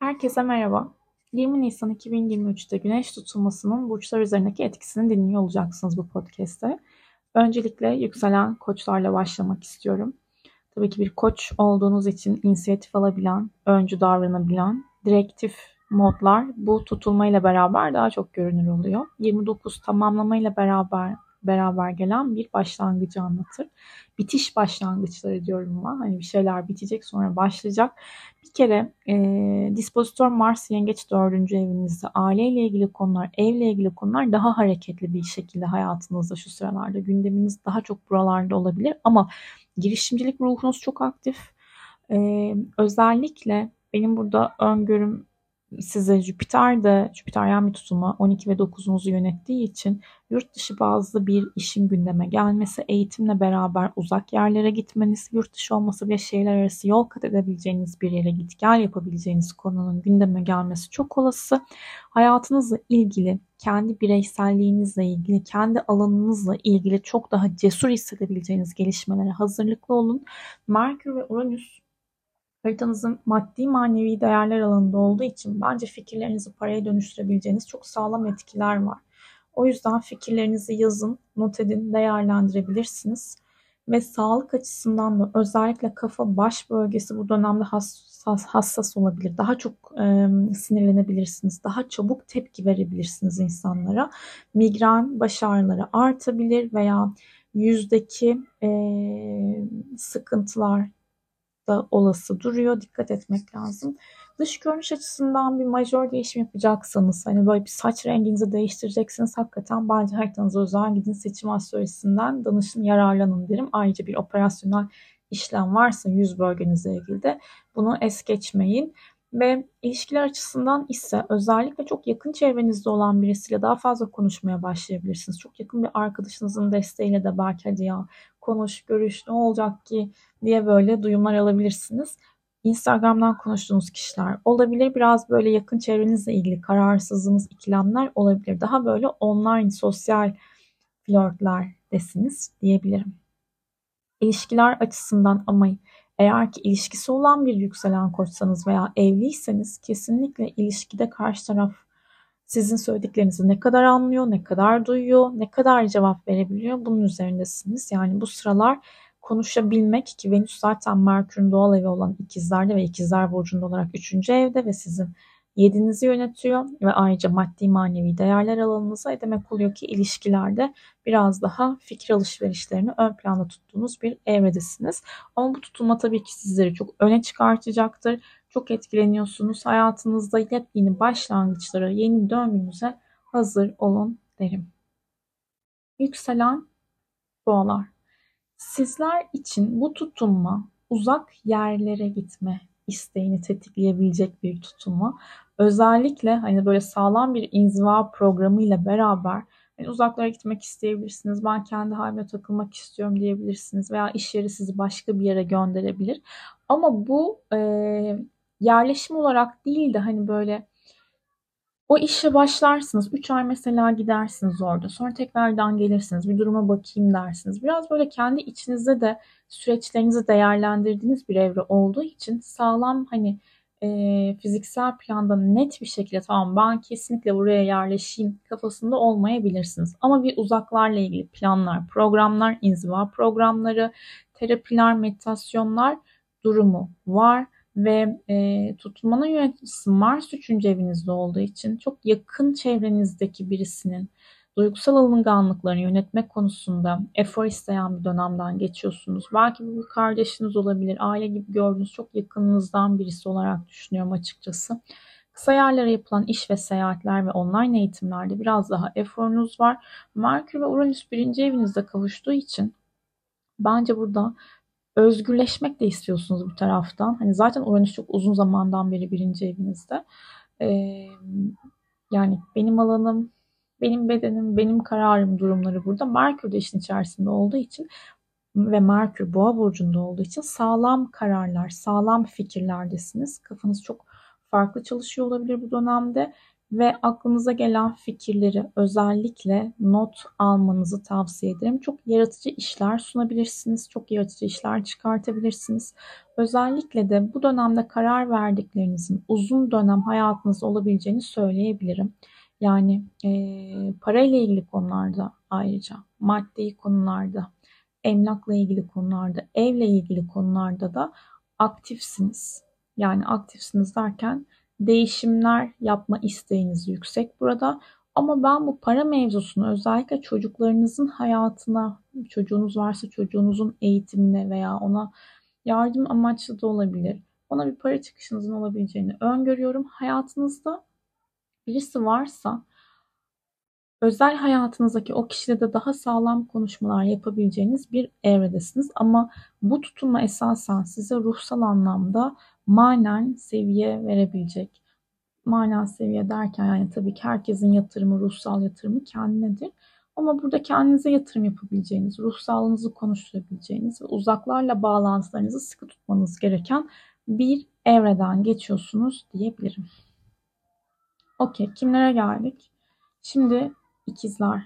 Herkese merhaba. 20 Nisan 2023'te Güneş tutulmasının burçlar üzerindeki etkisini dinliyor olacaksınız bu podcast'te. Öncelikle yükselen koçlarla başlamak istiyorum. Tabii ki bir koç olduğunuz için inisiyatif alabilen, öncü davranabilen, direktif modlar bu tutulmayla beraber daha çok görünür oluyor. 29 tamamlamayla beraber beraber gelen bir başlangıcı anlatır. Bitiş başlangıçları diyorum ben. Hani bir şeyler bitecek sonra başlayacak. Bir kere e, dispozitör Mars Yengeç 4. evinizde aileyle ilgili konular, evle ilgili konular daha hareketli bir şekilde hayatınızda şu sıralarda. Gündeminiz daha çok buralarda olabilir ama girişimcilik ruhunuz çok aktif. E, özellikle benim burada öngörüm size Jüpiter de Jüpiteryen bir tutulma 12 ve 9'unuzu yönettiği için yurt dışı bazı bir işin gündeme gelmesi, eğitimle beraber uzak yerlere gitmeniz, yurt dışı olması bile şehirler arası yol kat edebileceğiniz bir yere git gel yapabileceğiniz konunun gündeme gelmesi çok olası. Hayatınızla ilgili, kendi bireyselliğinizle ilgili, kendi alanınızla ilgili çok daha cesur hissedebileceğiniz gelişmelere hazırlıklı olun. Merkür ve Uranüs haritanızın maddi manevi değerler alanında olduğu için bence fikirlerinizi paraya dönüştürebileceğiniz çok sağlam etkiler var. O yüzden fikirlerinizi yazın, not edin, değerlendirebilirsiniz. Ve sağlık açısından da özellikle kafa baş bölgesi bu dönemde hassas, hassas olabilir. Daha çok e, sinirlenebilirsiniz. Daha çabuk tepki verebilirsiniz insanlara. Migren baş ağrıları artabilir veya yüzdeki e, sıkıntılar da olası duruyor. Dikkat etmek lazım. Dış görünüş açısından bir majör değişim yapacaksanız hani böyle bir saç renginizi değiştireceksiniz hakikaten bence haritanıza özel gidin seçim astrolojisinden danışın yararlanın derim. Ayrıca bir operasyonel işlem varsa yüz bölgenizle ilgili de bunu es geçmeyin. Ve ilişkiler açısından ise özellikle çok yakın çevrenizde olan birisiyle daha fazla konuşmaya başlayabilirsiniz. Çok yakın bir arkadaşınızın desteğiyle de belki hadi ya konuş, görüş, ne olacak ki diye böyle duyumlar alabilirsiniz. Instagram'dan konuştuğunuz kişiler olabilir. Biraz böyle yakın çevrenizle ilgili kararsızlığınız, ikilemler olabilir. Daha böyle online sosyal flörtler desiniz diyebilirim. İlişkiler açısından ama eğer ki ilişkisi olan bir yükselen koçsanız veya evliyseniz kesinlikle ilişkide karşı taraf sizin söylediklerinizi ne kadar anlıyor, ne kadar duyuyor, ne kadar cevap verebiliyor bunun üzerindesiniz. Yani bu sıralar konuşabilmek ki Venüs zaten Merkür'ün doğal evi olan ikizlerde ve ikizler burcunda olarak 3. evde ve sizin yedinizi yönetiyor ve ayrıca maddi manevi değerler alanınıza e demek oluyor ki ilişkilerde biraz daha fikir alışverişlerini ön planda tuttuğunuz bir evredesiniz. Ama bu tutulma tabii ki sizleri çok öne çıkartacaktır. Çok etkileniyorsunuz. Hayatınızda yepyeni başlangıçlara, yeni döngünüze hazır olun derim. Yükselen boğalar. Sizler için bu tutulma uzak yerlere gitme isteğini tetikleyebilecek bir tutulma. Özellikle hani böyle sağlam bir inziva programı ile beraber hani uzaklara gitmek isteyebilirsiniz. Ben kendi halime takılmak istiyorum diyebilirsiniz veya iş yeri sizi başka bir yere gönderebilir. Ama bu e, yerleşim olarak değil de hani böyle o işe başlarsınız. 3 ay mesela gidersiniz orada. Sonra tekrardan gelirsiniz. Bir duruma bakayım dersiniz. Biraz böyle kendi içinizde de süreçlerinizi değerlendirdiğiniz bir evre olduğu için sağlam hani e, fiziksel planda net bir şekilde tamam ben kesinlikle buraya yerleşeyim kafasında olmayabilirsiniz. Ama bir uzaklarla ilgili planlar, programlar, inziva programları, terapiler, meditasyonlar durumu var ve e, tutulmanın yöneticisi Mars 3. evinizde olduğu için çok yakın çevrenizdeki birisinin duygusal alınganlıklarını yönetmek konusunda efor isteyen bir dönemden geçiyorsunuz. Belki bu kardeşiniz olabilir, aile gibi gördüğünüz çok yakınınızdan birisi olarak düşünüyorum açıkçası. Kısa yerlere yapılan iş ve seyahatler ve online eğitimlerde biraz daha eforunuz var. Merkür ve Uranüs birinci evinizde kavuştuğu için bence burada özgürleşmek de istiyorsunuz bu taraftan. Hani zaten Uranüs çok uzun zamandan beri birinci evinizde. Ee, yani benim alanım, benim bedenim, benim kararım durumları burada. Merkür de işin içerisinde olduğu için ve Merkür Boğa burcunda olduğu için sağlam kararlar, sağlam fikirlerdesiniz. Kafanız çok farklı çalışıyor olabilir bu dönemde ve aklınıza gelen fikirleri özellikle not almanızı tavsiye ederim. Çok yaratıcı işler sunabilirsiniz, çok yaratıcı işler çıkartabilirsiniz. Özellikle de bu dönemde karar verdiklerinizin uzun dönem hayatınızda olabileceğini söyleyebilirim. Yani e, parayla ilgili konularda ayrıca, maddi konularda, emlakla ilgili konularda, evle ilgili konularda da aktifsiniz. Yani aktifsiniz derken değişimler yapma isteğiniz yüksek burada. Ama ben bu para mevzusunu özellikle çocuklarınızın hayatına, çocuğunuz varsa çocuğunuzun eğitimine veya ona yardım amaçlı da olabilir. Ona bir para çıkışınızın olabileceğini öngörüyorum. Hayatınızda birisi varsa özel hayatınızdaki o kişiyle de daha sağlam konuşmalar yapabileceğiniz bir evredesiniz. Ama bu tutunma esasen size ruhsal anlamda manen seviye verebilecek. Manen seviye derken yani tabii ki herkesin yatırımı, ruhsal yatırımı kendinedir. Ama burada kendinize yatırım yapabileceğiniz, ruhsallığınızı konuşturabileceğiniz ve uzaklarla bağlantılarınızı sıkı tutmanız gereken bir evreden geçiyorsunuz diyebilirim. Okey, kimlere geldik? Şimdi ikizler.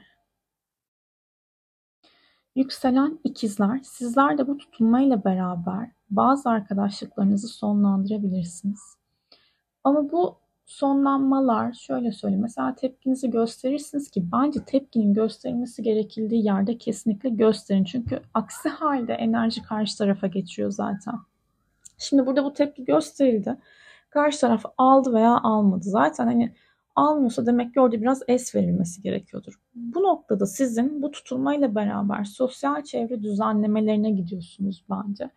Yükselen ikizler, sizler de bu tutunmayla beraber bazı arkadaşlıklarınızı sonlandırabilirsiniz. Ama bu sonlanmalar şöyle söyleyeyim. Mesela tepkinizi gösterirsiniz ki bence tepkinin gösterilmesi gerekildiği yerde kesinlikle gösterin. Çünkü aksi halde enerji karşı tarafa geçiyor zaten. Şimdi burada bu tepki gösterildi. Karşı taraf aldı veya almadı. Zaten hani almıyorsa demek ki orada biraz es verilmesi gerekiyordur. Bu noktada sizin bu tutulmayla beraber sosyal çevre düzenlemelerine gidiyorsunuz bence.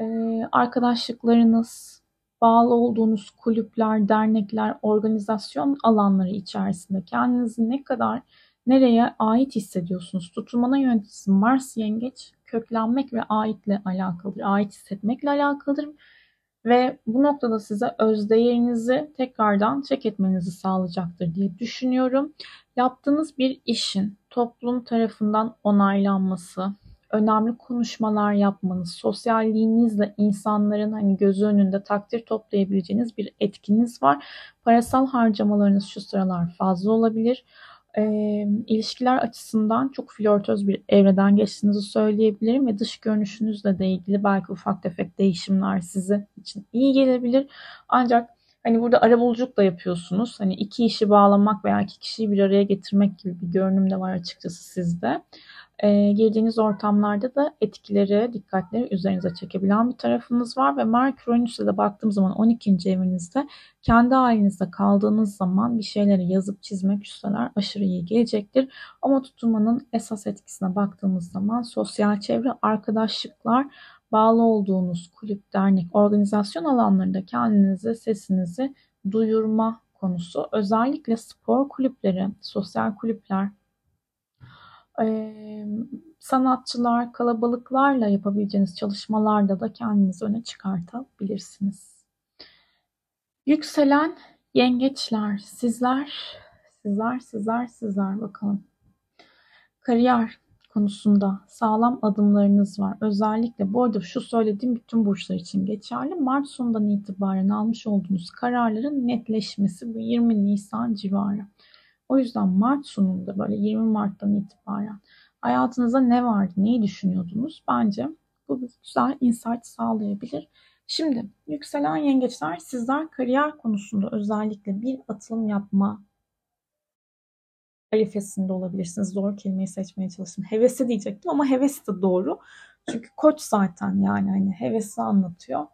Ee, arkadaşlıklarınız, bağlı olduğunuz kulüpler, dernekler, organizasyon alanları içerisinde kendinizi ne kadar nereye ait hissediyorsunuz? Tutulmana yöneticisi Mars Yengeç köklenmek ve aitle alakalıdır. Ait hissetmekle alakalıdır. Ve bu noktada size özdeğerinizi tekrardan çek etmenizi sağlayacaktır diye düşünüyorum. Yaptığınız bir işin toplum tarafından onaylanması, önemli konuşmalar yapmanız, sosyalliğinizle insanların hani gözü önünde takdir toplayabileceğiniz bir etkiniz var. Parasal harcamalarınız şu sıralar fazla olabilir. E, ilişkiler açısından çok flörtöz bir evreden geçtiğinizi söyleyebilirim ve dış görünüşünüzle de ilgili belki ufak tefek değişimler size için iyi gelebilir. Ancak Hani burada arabuluculuk da yapıyorsunuz. Hani iki işi bağlamak veya iki kişiyi bir araya getirmek gibi bir görünüm de var açıkçası sizde e, girdiğiniz ortamlarda da etkileri, dikkatleri üzerinize çekebilen bir tarafınız var ve Merkür Uranüs'e de baktığım zaman 12. evinizde kendi halinizde kaldığınız zaman bir şeyleri yazıp çizmek üsteler aşırı iyi gelecektir. Ama tutulmanın esas etkisine baktığımız zaman sosyal çevre, arkadaşlıklar, bağlı olduğunuz kulüp, dernek, organizasyon alanlarında kendinizi, sesinizi duyurma konusu. Özellikle spor kulüpleri, sosyal kulüpler, sanatçılar, kalabalıklarla yapabileceğiniz çalışmalarda da kendinizi öne çıkartabilirsiniz. Yükselen yengeçler, sizler, sizler, sizler, sizler bakalım. Kariyer konusunda sağlam adımlarınız var. Özellikle bu arada şu söylediğim bütün burçlar için geçerli. Mart sonundan itibaren almış olduğunuz kararların netleşmesi bu 20 Nisan civarı. O yüzden Mart sonunda böyle 20 Mart'tan itibaren hayatınızda ne vardı, neyi düşünüyordunuz? Bence bu güzel insight sağlayabilir. Şimdi yükselen yengeçler sizler kariyer konusunda özellikle bir atılım yapma arifesinde olabilirsiniz. Zor kelimeyi seçmeye çalıştım. Hevesi diyecektim ama heves de doğru. Çünkü koç zaten yani hani hevesi anlatıyor.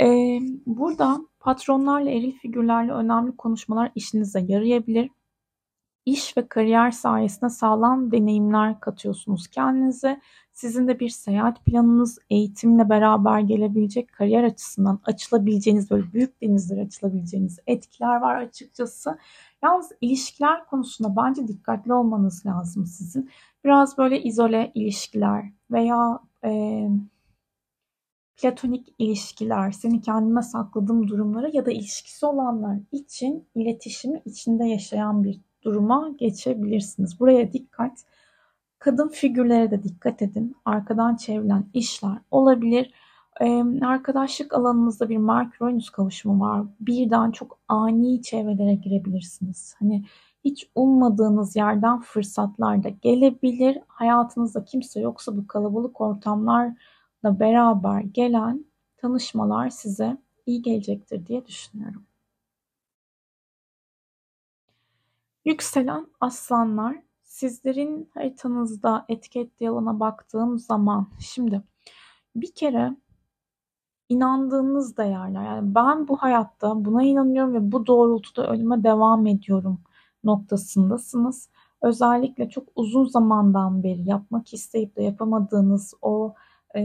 Ee, burada patronlarla, eril figürlerle önemli konuşmalar işinize yarayabilir iş ve kariyer sayesinde sağlam deneyimler katıyorsunuz kendinize. Sizin de bir seyahat planınız, eğitimle beraber gelebilecek kariyer açısından açılabileceğiniz böyle büyük denizlere açılabileceğiniz etkiler var açıkçası. Yalnız ilişkiler konusunda bence dikkatli olmanız lazım sizin. Biraz böyle izole ilişkiler veya e, platonik ilişkiler, seni kendime sakladığım durumlara ya da ilişkisi olanlar için iletişimi içinde yaşayan bir duruma geçebilirsiniz. Buraya dikkat. Kadın figürlere de dikkat edin. Arkadan çevrilen işler olabilir. arkadaşlık alanınızda bir Merkür-Venüs kavuşumu var. Birden çok ani çevrelere girebilirsiniz. Hani hiç ummadığınız yerden fırsatlar da gelebilir. Hayatınızda kimse yoksa bu kalabalık ortamlarla beraber gelen tanışmalar size iyi gelecektir diye düşünüyorum. Yükselen aslanlar sizlerin haritanızda etki alana baktığım zaman şimdi bir kere inandığınız değerler yani ben bu hayatta buna inanıyorum ve bu doğrultuda ölüme devam ediyorum noktasındasınız. Özellikle çok uzun zamandan beri yapmak isteyip de yapamadığınız o e,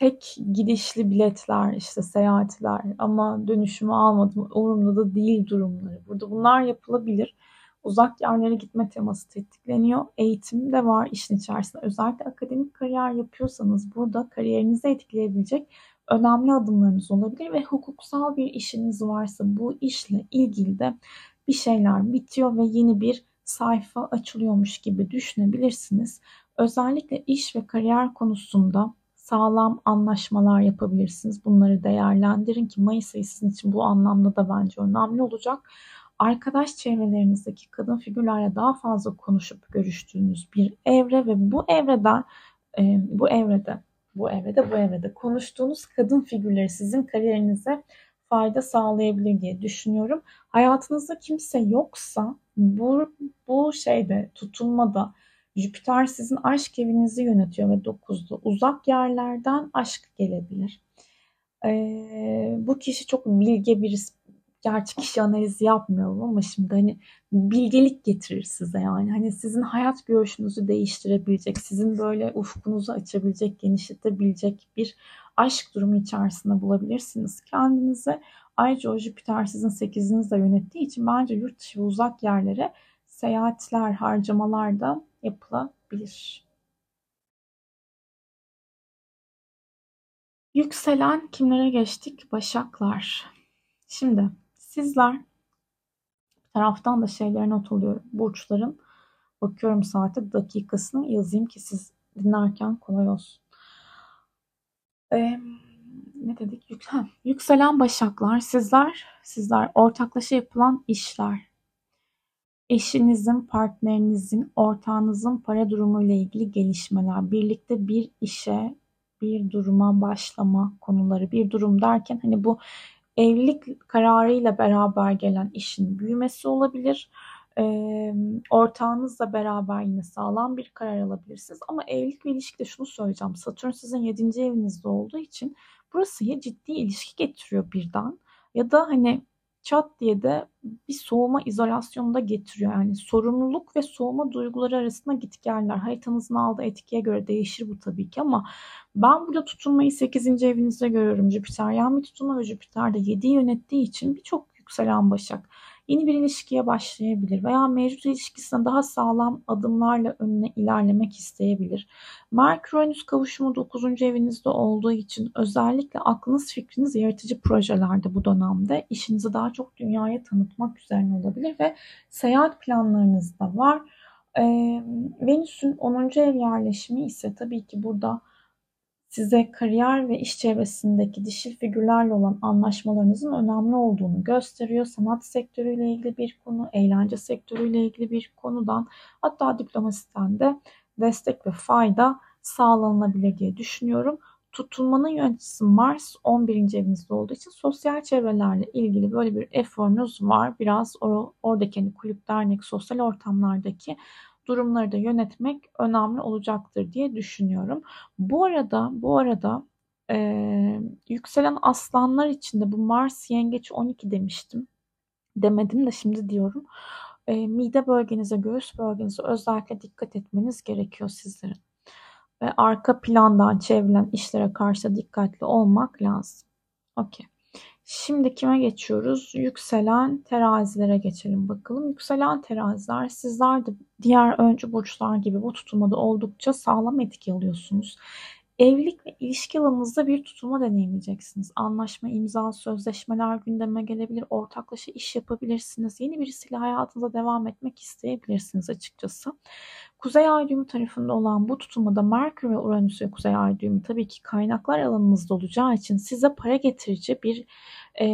tek gidişli biletler, işte seyahatler ama dönüşümü almadım, umurumda da değil durumları. Burada bunlar yapılabilir. Uzak yerlere gitme teması tetikleniyor. Eğitim de var işin içerisinde. Özellikle akademik kariyer yapıyorsanız burada kariyerinizi etkileyebilecek önemli adımlarınız olabilir ve hukuksal bir işiniz varsa bu işle ilgili de bir şeyler bitiyor ve yeni bir sayfa açılıyormuş gibi düşünebilirsiniz. Özellikle iş ve kariyer konusunda sağlam anlaşmalar yapabilirsiniz. Bunları değerlendirin ki Mayıs ayı sizin için bu anlamda da bence önemli olacak. Arkadaş çevrelerinizdeki kadın figürlerle daha fazla konuşup görüştüğünüz bir evre ve bu evreden e, bu evrede bu evrede bu evrede konuştuğunuz kadın figürleri sizin kariyerinize fayda sağlayabilir diye düşünüyorum. Hayatınızda kimse yoksa bu bu şeyde tutunmada Jüpiter sizin aşk evinizi yönetiyor ve 9'da uzak yerlerden aşk gelebilir. Ee, bu kişi çok bilge birisi. Gerçi kişi analizi yapmıyorum ama şimdi hani bilgelik getirir size yani. Hani sizin hayat görüşünüzü değiştirebilecek, sizin böyle ufkunuzu açabilecek, genişletebilecek bir aşk durumu içerisinde bulabilirsiniz kendinizi. Ayrıca o Jüpiter sizin 8'inizde yönettiği için bence yurt dışı uzak yerlere seyahatler, harcamalar da yapılabilir. Yükselen kimlere geçtik? Başaklar. Şimdi sizler bir taraftan da şeyleri not alıyorum. Burçların bakıyorum saate dakikasını yazayım ki siz dinlerken kolay olsun. Ee, ne dedik? Yükselen başaklar sizler sizler ortaklaşa yapılan işler eşinizin, partnerinizin, ortağınızın para durumu ile ilgili gelişmeler, birlikte bir işe, bir duruma başlama konuları, bir durum derken hani bu evlilik kararıyla beraber gelen işin büyümesi olabilir. Ortağınızla beraber yine sağlam bir karar alabilirsiniz. Ama evlilik ve ilişkide şunu söyleyeceğim. Satürn sizin 7. evinizde olduğu için burası ya ciddi ilişki getiriyor birden ya da hani çat diye de bir soğuma izolasyonunda getiriyor. Yani sorumluluk ve soğuma duyguları arasında gitgeller. Haritanızın aldığı etkiye göre değişir bu tabii ki ama ben burada tutunmayı 8. evinizde görüyorum. Jüpiter yan bir tutunma ve Jüpiter de 7'yi yönettiği için birçok yükselen başak yeni bir ilişkiye başlayabilir veya mevcut ilişkisine daha sağlam adımlarla önüne ilerlemek isteyebilir. Merkür-Venüs kavuşumu 9. evinizde olduğu için özellikle aklınız fikriniz yaratıcı projelerde bu dönemde işinizi daha çok dünyaya tanıtmak üzerine olabilir ve seyahat planlarınız da var. Ee, Venüs'ün 10. ev yerleşimi ise tabii ki burada size kariyer ve iş çevresindeki dişil figürlerle olan anlaşmalarınızın önemli olduğunu gösteriyor. Sanat sektörüyle ilgili bir konu, eğlence sektörüyle ilgili bir konudan hatta diplomasiden de destek ve fayda sağlanabilir diye düşünüyorum. Tutulmanın yöneticisi Mars 11. evinizde olduğu için sosyal çevrelerle ilgili böyle bir eforunuz var. Biraz or oradaki hani kulüp, dernek, sosyal ortamlardaki durumları da yönetmek önemli olacaktır diye düşünüyorum. Bu arada bu arada e, yükselen aslanlar içinde bu Mars yengeç 12 demiştim. Demedim de şimdi diyorum. E, mide bölgenize, göğüs bölgenize özellikle dikkat etmeniz gerekiyor sizlerin. Ve arka plandan çevrilen işlere karşı dikkatli olmak lazım. Okey. Şimdi kime geçiyoruz? Yükselen terazilere geçelim bakalım. Yükselen teraziler sizler de diğer öncü burçlar gibi bu tutulmada oldukça sağlam etki alıyorsunuz. Evlilik ve ilişki alanınızda bir tutulma deneyimleyeceksiniz. Anlaşma, imza, sözleşmeler gündeme gelebilir, ortaklaşa iş yapabilirsiniz. Yeni birisiyle hayatınıza devam etmek isteyebilirsiniz açıkçası. Kuzey ay düğümü tarafında olan bu tutulmada Merkür ve Uranüs ve Kuzey ay düğümü tabii ki kaynaklar alanınızda olacağı için size para getirici bir e,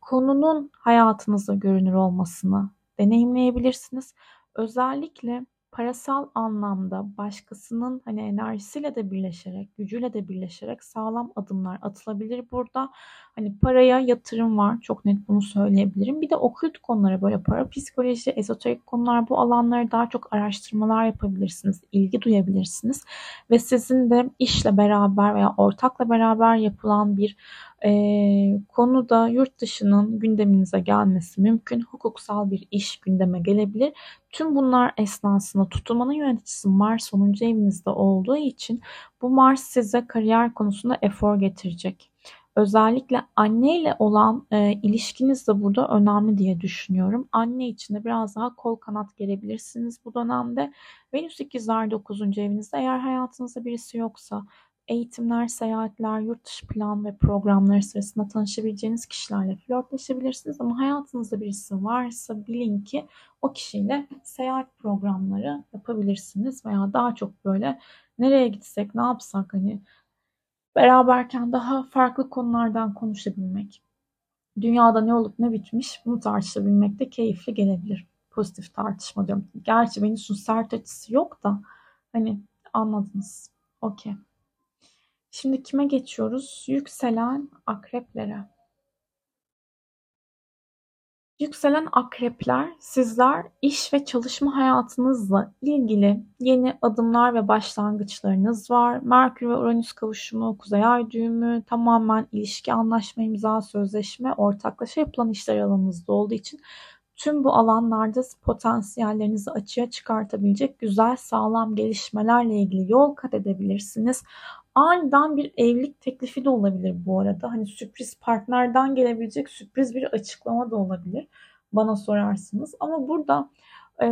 konunun hayatınızda görünür olmasını deneyimleyebilirsiniz. Özellikle parasal anlamda başkasının hani enerjisiyle de birleşerek, gücüyle de birleşerek sağlam adımlar atılabilir burada. Hani paraya yatırım var. Çok net bunu söyleyebilirim. Bir de okült konulara böyle para psikoloji, ezoterik konular bu alanlara daha çok araştırmalar yapabilirsiniz. ilgi duyabilirsiniz. Ve sizin de işle beraber veya ortakla beraber yapılan bir e, konuda yurt dışının gündeminize gelmesi mümkün. Hukuksal bir iş gündeme gelebilir. Tüm bunlar esnasında tutulmanın yöneticisi Mars 10. evinizde olduğu için bu Mars size kariyer konusunda efor getirecek. Özellikle anne ile olan e, ilişkiniz de burada önemli diye düşünüyorum. Anne için de biraz daha kol kanat gelebilirsiniz bu dönemde. Venüs ikizler 9. evinizde eğer hayatınızda birisi yoksa eğitimler, seyahatler, yurt dışı plan ve programları sırasında tanışabileceğiniz kişilerle flörtleşebilirsiniz. Ama hayatınızda birisi varsa bilin ki o kişiyle seyahat programları yapabilirsiniz. Veya daha çok böyle nereye gitsek, ne yapsak hani beraberken daha farklı konulardan konuşabilmek. Dünyada ne olup ne bitmiş bunu tartışabilmek de keyifli gelebilir. Pozitif tartışma diyorum. Gerçi Venüs'ün sert açısı yok da hani anladınız. Okey. Şimdi kime geçiyoruz? Yükselen akreplere. Yükselen akrepler sizler iş ve çalışma hayatınızla ilgili yeni adımlar ve başlangıçlarınız var. Merkür ve Uranüs kavuşumu, Kuzey Ay düğümü tamamen ilişki, anlaşma, imza, sözleşme, ortaklaşa yapılan işler alanınızda olduğu için tüm bu alanlarda potansiyellerinizi açığa çıkartabilecek güzel sağlam gelişmelerle ilgili yol kat edebilirsiniz. Aniden bir evlilik teklifi de olabilir bu arada. Hani sürpriz partnerden gelebilecek sürpriz bir açıklama da olabilir bana sorarsınız. Ama burada e,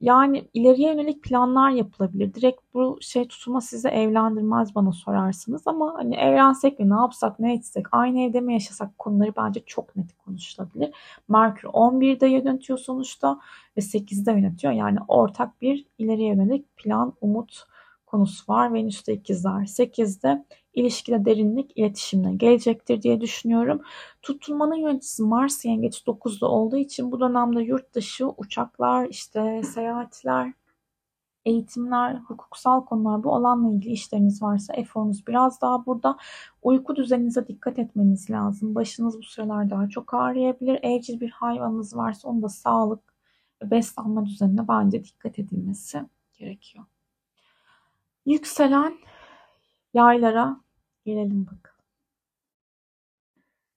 yani ileriye yönelik planlar yapılabilir. Direkt bu şey tutuma sizi evlendirmez bana sorarsınız. Ama hani evlensek mi ne yapsak ne etsek aynı evde mi yaşasak konuları bence çok net konuşulabilir. Merkür 11'de yönetiyor sonuçta ve 8'de yönetiyor. Yani ortak bir ileriye yönelik plan, umut, konusu var. Venüs'te ikizler 8'de ilişkide derinlik iletişimle gelecektir diye düşünüyorum. Tutulmanın yöneticisi Mars yengeç 9'da olduğu için bu dönemde yurt dışı uçaklar, işte seyahatler, eğitimler, hukuksal konular bu alanla ilgili işleriniz varsa eforunuz biraz daha burada. Uyku düzeninize dikkat etmeniz lazım. Başınız bu sıralar daha çok ağrıyabilir. Evcil bir hayvanınız varsa onda sağlık ve beslenme düzenine bence dikkat edilmesi gerekiyor. Yükselen yaylara gelelim bakalım.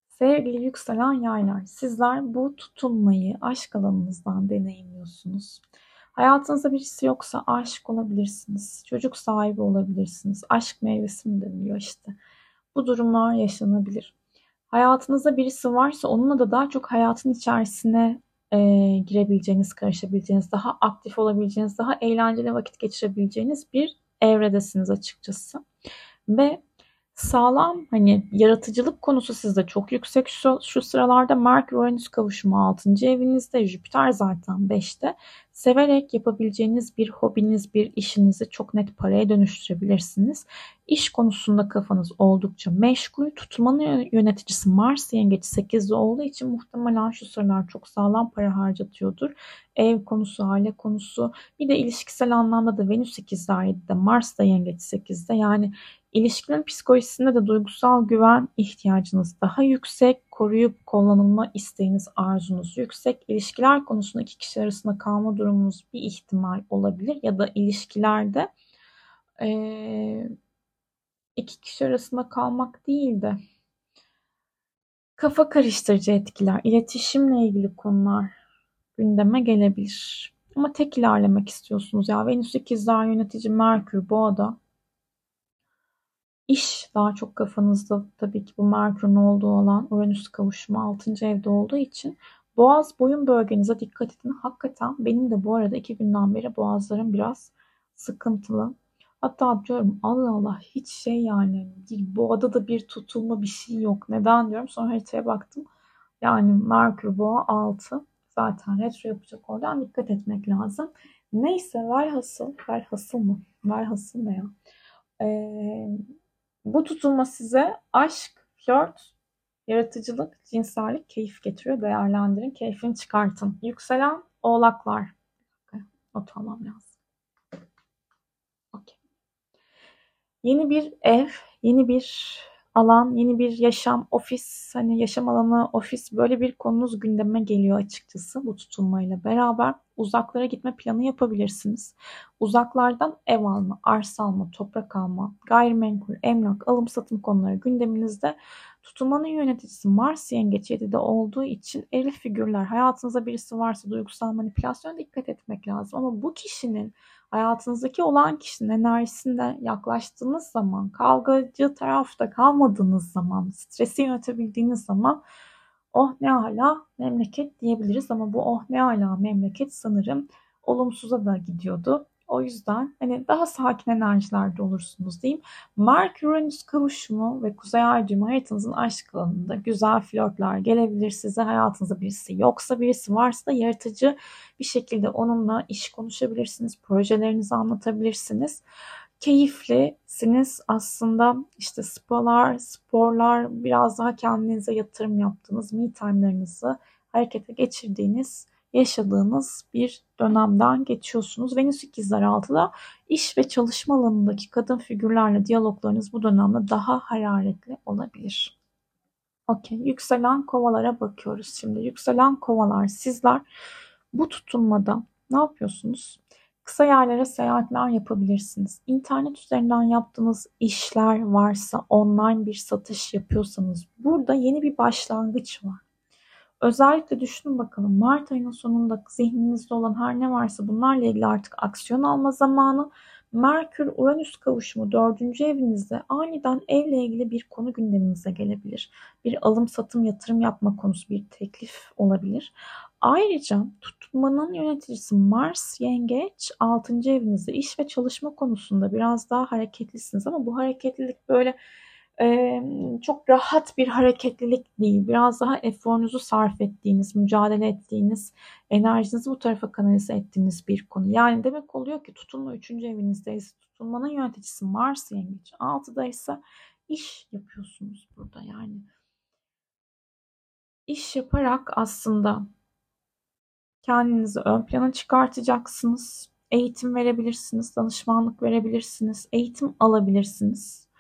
Sevgili yükselen yaylar, sizler bu tutunmayı aşk alanınızdan deneyimliyorsunuz. Hayatınızda birisi yoksa aşık olabilirsiniz. Çocuk sahibi olabilirsiniz. Aşk meyvesi mi deniliyor işte. Bu durumlar yaşanabilir. Hayatınızda birisi varsa onunla da daha çok hayatın içerisine e, girebileceğiniz, karışabileceğiniz, daha aktif olabileceğiniz, daha eğlenceli vakit geçirebileceğiniz bir evredesiniz açıkçası. Ve sağlam hani yaratıcılık konusu sizde çok yüksek şu, şu sıralarda Merkür Uranüs kavuşumu 6. evinizde Jüpiter zaten 5'te severek yapabileceğiniz bir hobiniz bir işinizi çok net paraya dönüştürebilirsiniz. İş konusunda kafanız oldukça meşgul. Tutmanın yöneticisi Mars yengeç 8'de olduğu için muhtemelen şu sıralar çok sağlam para harcatıyordur. Ev konusu, aile konusu bir de ilişkisel anlamda da Venüs 8'de 7'de Mars da yengeç 8'de yani İlişkilerin psikolojisinde de duygusal güven ihtiyacınız daha yüksek, koruyup kullanılma isteğiniz, arzunuz yüksek. İlişkiler konusunda iki kişi arasında kalma durumunuz bir ihtimal olabilir ya da ilişkilerde e, iki kişi arasında kalmak değil de kafa karıştırıcı etkiler, iletişimle ilgili konular gündeme gelebilir. Ama tek ilerlemek istiyorsunuz ya. Venüs ikizler yönetici Merkür Boğa'da İş daha çok kafanızda tabii ki bu Merkür'ün olduğu olan Uranüs kavuşumu 6. evde olduğu için boğaz boyun bölgenize dikkat edin. Hakikaten benim de bu arada iki günden beri boğazlarım biraz sıkıntılı. Hatta diyorum Allah Allah hiç şey yani boğada da bir tutulma bir şey yok. Neden diyorum. Sonra haritaya baktım. Yani Merkür boğa 6 zaten retro yapacak oradan dikkat etmek lazım. Neyse velhasıl, velhasıl mı? Velhasıl ne ya? Ee, bu tutulma size aşk, flört, yaratıcılık, cinsellik, keyif getiriyor. Değerlendirin, keyfini çıkartın. Yükselen oğlaklar. Not almam lazım. Yeni bir ev, yeni bir alan, yeni bir yaşam, ofis, hani yaşam alanı, ofis böyle bir konunuz gündeme geliyor açıkçası bu tutulmayla beraber. Uzaklara gitme planı yapabilirsiniz. Uzaklardan ev alma, arsa alma, toprak alma, gayrimenkul, emlak, alım satım konuları gündeminizde. Tutulmanın yöneticisi Mars Yengeç 7'de olduğu için eril figürler, hayatınızda birisi varsa duygusal manipülasyon dikkat etmek lazım. Ama bu kişinin hayatınızdaki olan kişinin enerjisinde yaklaştığınız zaman, kavgacı tarafta kalmadığınız zaman, stresi yönetebildiğiniz zaman oh ne ala memleket diyebiliriz ama bu oh ne ala memleket sanırım olumsuza da gidiyordu. O yüzden hani daha sakin enerjilerde olursunuz diyeyim. Merkür Uranüs kavuşumu ve Kuzey Ay düğümü haritanızın aşk alanında güzel flörtler gelebilir size. Hayatınızda birisi yoksa birisi varsa da yaratıcı bir şekilde onunla iş konuşabilirsiniz. Projelerinizi anlatabilirsiniz. Keyiflisiniz aslında işte spalar, sporlar, biraz daha kendinize yatırım yaptığınız me time'larınızı harekete geçirdiğiniz yaşadığınız bir dönemden geçiyorsunuz. Venüs ikizler altıda iş ve çalışma alanındaki kadın figürlerle diyaloglarınız bu dönemde daha hararetli olabilir. Okey. Yükselen kovalara bakıyoruz şimdi. Yükselen kovalar sizler bu tutunmada ne yapıyorsunuz? Kısa yerlere seyahatler yapabilirsiniz. İnternet üzerinden yaptığınız işler varsa, online bir satış yapıyorsanız burada yeni bir başlangıç var. Özellikle düşünün bakalım Mart ayının sonunda zihninizde olan her ne varsa bunlarla ilgili artık aksiyon alma zamanı. Merkür Uranüs kavuşumu dördüncü evinizde aniden evle ilgili bir konu gündeminize gelebilir. Bir alım satım yatırım yapma konusu bir teklif olabilir. Ayrıca tutmanın yöneticisi Mars Yengeç 6. evinizde iş ve çalışma konusunda biraz daha hareketlisiniz ama bu hareketlilik böyle çok rahat bir hareketlilik değil. Biraz daha eforunuzu sarf ettiğiniz, mücadele ettiğiniz, enerjinizi bu tarafa kanalize ettiğiniz bir konu. Yani demek oluyor ki tutunma 3. evinizdeyiz. Tutunmanın yöneticisi Mars yengeç. 6'da ise iş yapıyorsunuz burada yani. İş yaparak aslında kendinizi ön plana çıkartacaksınız. Eğitim verebilirsiniz, danışmanlık verebilirsiniz, eğitim alabilirsiniz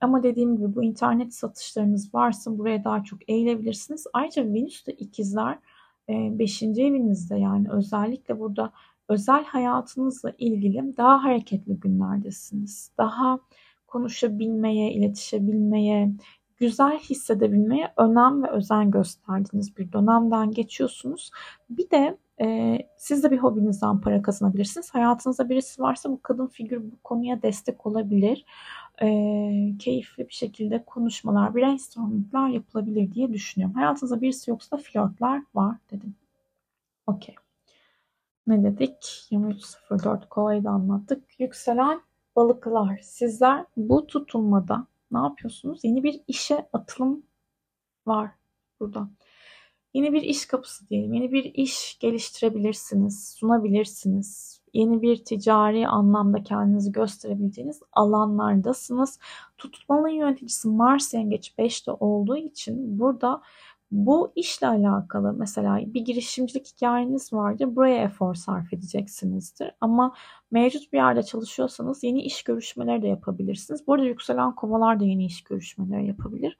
ama dediğim gibi bu internet satışlarınız varsa buraya daha çok eğilebilirsiniz. Ayrıca Venüs de ikizler 5. E, evinizde yani özellikle burada özel hayatınızla ilgili daha hareketli günlerdesiniz. Daha konuşabilmeye, iletişebilmeye, güzel hissedebilmeye önem ve özen gösterdiğiniz bir dönemden geçiyorsunuz. Bir de e, siz de bir hobinizden para kazanabilirsiniz. Hayatınızda birisi varsa bu kadın figür bu konuya destek olabilir. E, keyifli bir şekilde konuşmalar, brainstormingler yapılabilir diye düşünüyorum. Hayatınızda birisi yoksa flörtler var dedim. Okey. Ne dedik? 23.04 kolayı da anlattık. Yükselen balıklar. Sizler bu tutunmada ne yapıyorsunuz? Yeni bir işe atılım var burada. Yeni bir iş kapısı diyelim. Yeni bir iş geliştirebilirsiniz, sunabilirsiniz. Yeni bir ticari anlamda kendinizi gösterebileceğiniz alanlardasınız. Tutmanın yöneticisi Mars Yengeç 5'te olduğu için burada bu işle alakalı mesela bir girişimcilik hikayeniz vardır. Buraya efor sarf edeceksinizdir. Ama mevcut bir yerde çalışıyorsanız yeni iş görüşmeleri de yapabilirsiniz. Bu arada yükselen kovalar da yeni iş görüşmeleri yapabilir.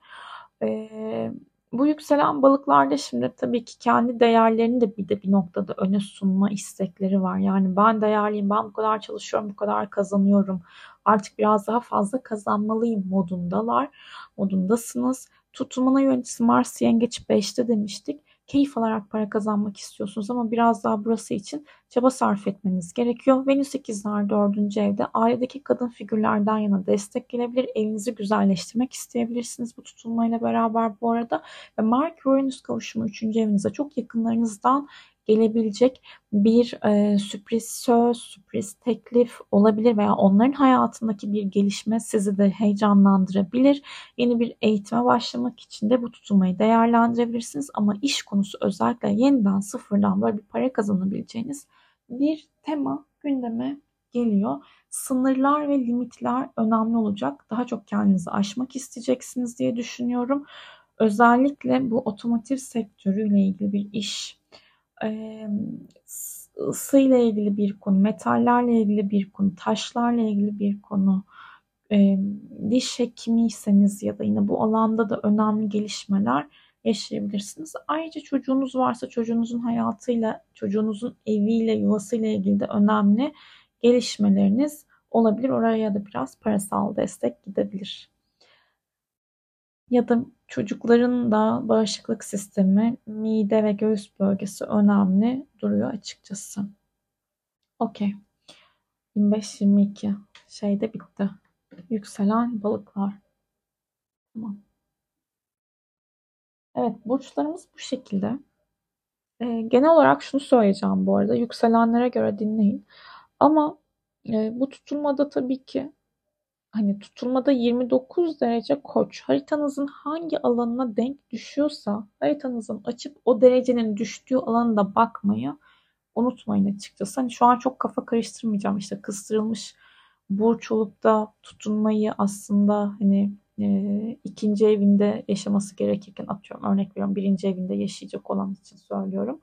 Ee, bu yükselen balıklarda şimdi tabii ki kendi değerlerini de bir de bir noktada öne sunma istekleri var. Yani ben değerliyim, ben bu kadar çalışıyorum, bu kadar kazanıyorum. Artık biraz daha fazla kazanmalıyım modundalar. Modundasınız. Tutulmana yöneticisi Mars Yengeç 5'te demiştik. Keyif alarak para kazanmak istiyorsunuz ama biraz daha burası için çaba sarf etmeniz gerekiyor. Venüs ikizler 4. evde ailedeki kadın figürlerden yana destek gelebilir. Evinizi güzelleştirmek isteyebilirsiniz bu tutulmayla beraber bu arada. Ve Merkür-Uranüs kavuşumu 3. evinize çok yakınlarınızdan gelebilecek bir e, sürpriz söz, sürpriz teklif olabilir veya onların hayatındaki bir gelişme sizi de heyecanlandırabilir. Yeni bir eğitime başlamak için de bu tutulmayı değerlendirebilirsiniz ama iş konusu özellikle yeniden sıfırdan böyle bir para kazanabileceğiniz bir tema gündeme geliyor. Sınırlar ve limitler önemli olacak. Daha çok kendinizi aşmak isteyeceksiniz diye düşünüyorum. Özellikle bu otomotiv sektörüyle ilgili bir iş ısıyla ilgili bir konu, metallerle ilgili bir konu, taşlarla ilgili bir konu, e, diş hekimiyseniz ya da yine bu alanda da önemli gelişmeler yaşayabilirsiniz. Ayrıca çocuğunuz varsa çocuğunuzun hayatıyla, çocuğunuzun eviyle, yuvasıyla ilgili de önemli gelişmeleriniz olabilir. Oraya da biraz parasal destek gidebilir. Ya da çocukların da bağışıklık sistemi, mide ve göğüs bölgesi önemli duruyor açıkçası. Okey. 25-22 şeyde bitti. Yükselen balıklar. Tamam. Evet burçlarımız bu şekilde. Ee, genel olarak şunu söyleyeceğim bu arada. Yükselenlere göre dinleyin. Ama e, bu tutulmada tabii ki hani tutulmada 29 derece koç haritanızın hangi alanına denk düşüyorsa haritanızın açıp o derecenin düştüğü alanda bakmayı unutmayın açıkçası. Hani şu an çok kafa karıştırmayacağım işte kıstırılmış burç olup da tutunmayı aslında hani e, ikinci evinde yaşaması gerekirken atıyorum örnek veriyorum birinci evinde yaşayacak olan için söylüyorum.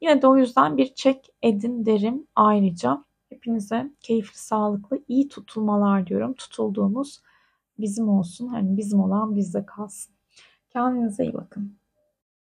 Yine de o yüzden bir çek edin derim ayrıca. Hepinize keyifli, sağlıklı, iyi tutulmalar diyorum. Tutulduğumuz bizim olsun. Hani bizim olan bizde kalsın. Kendinize iyi bakın.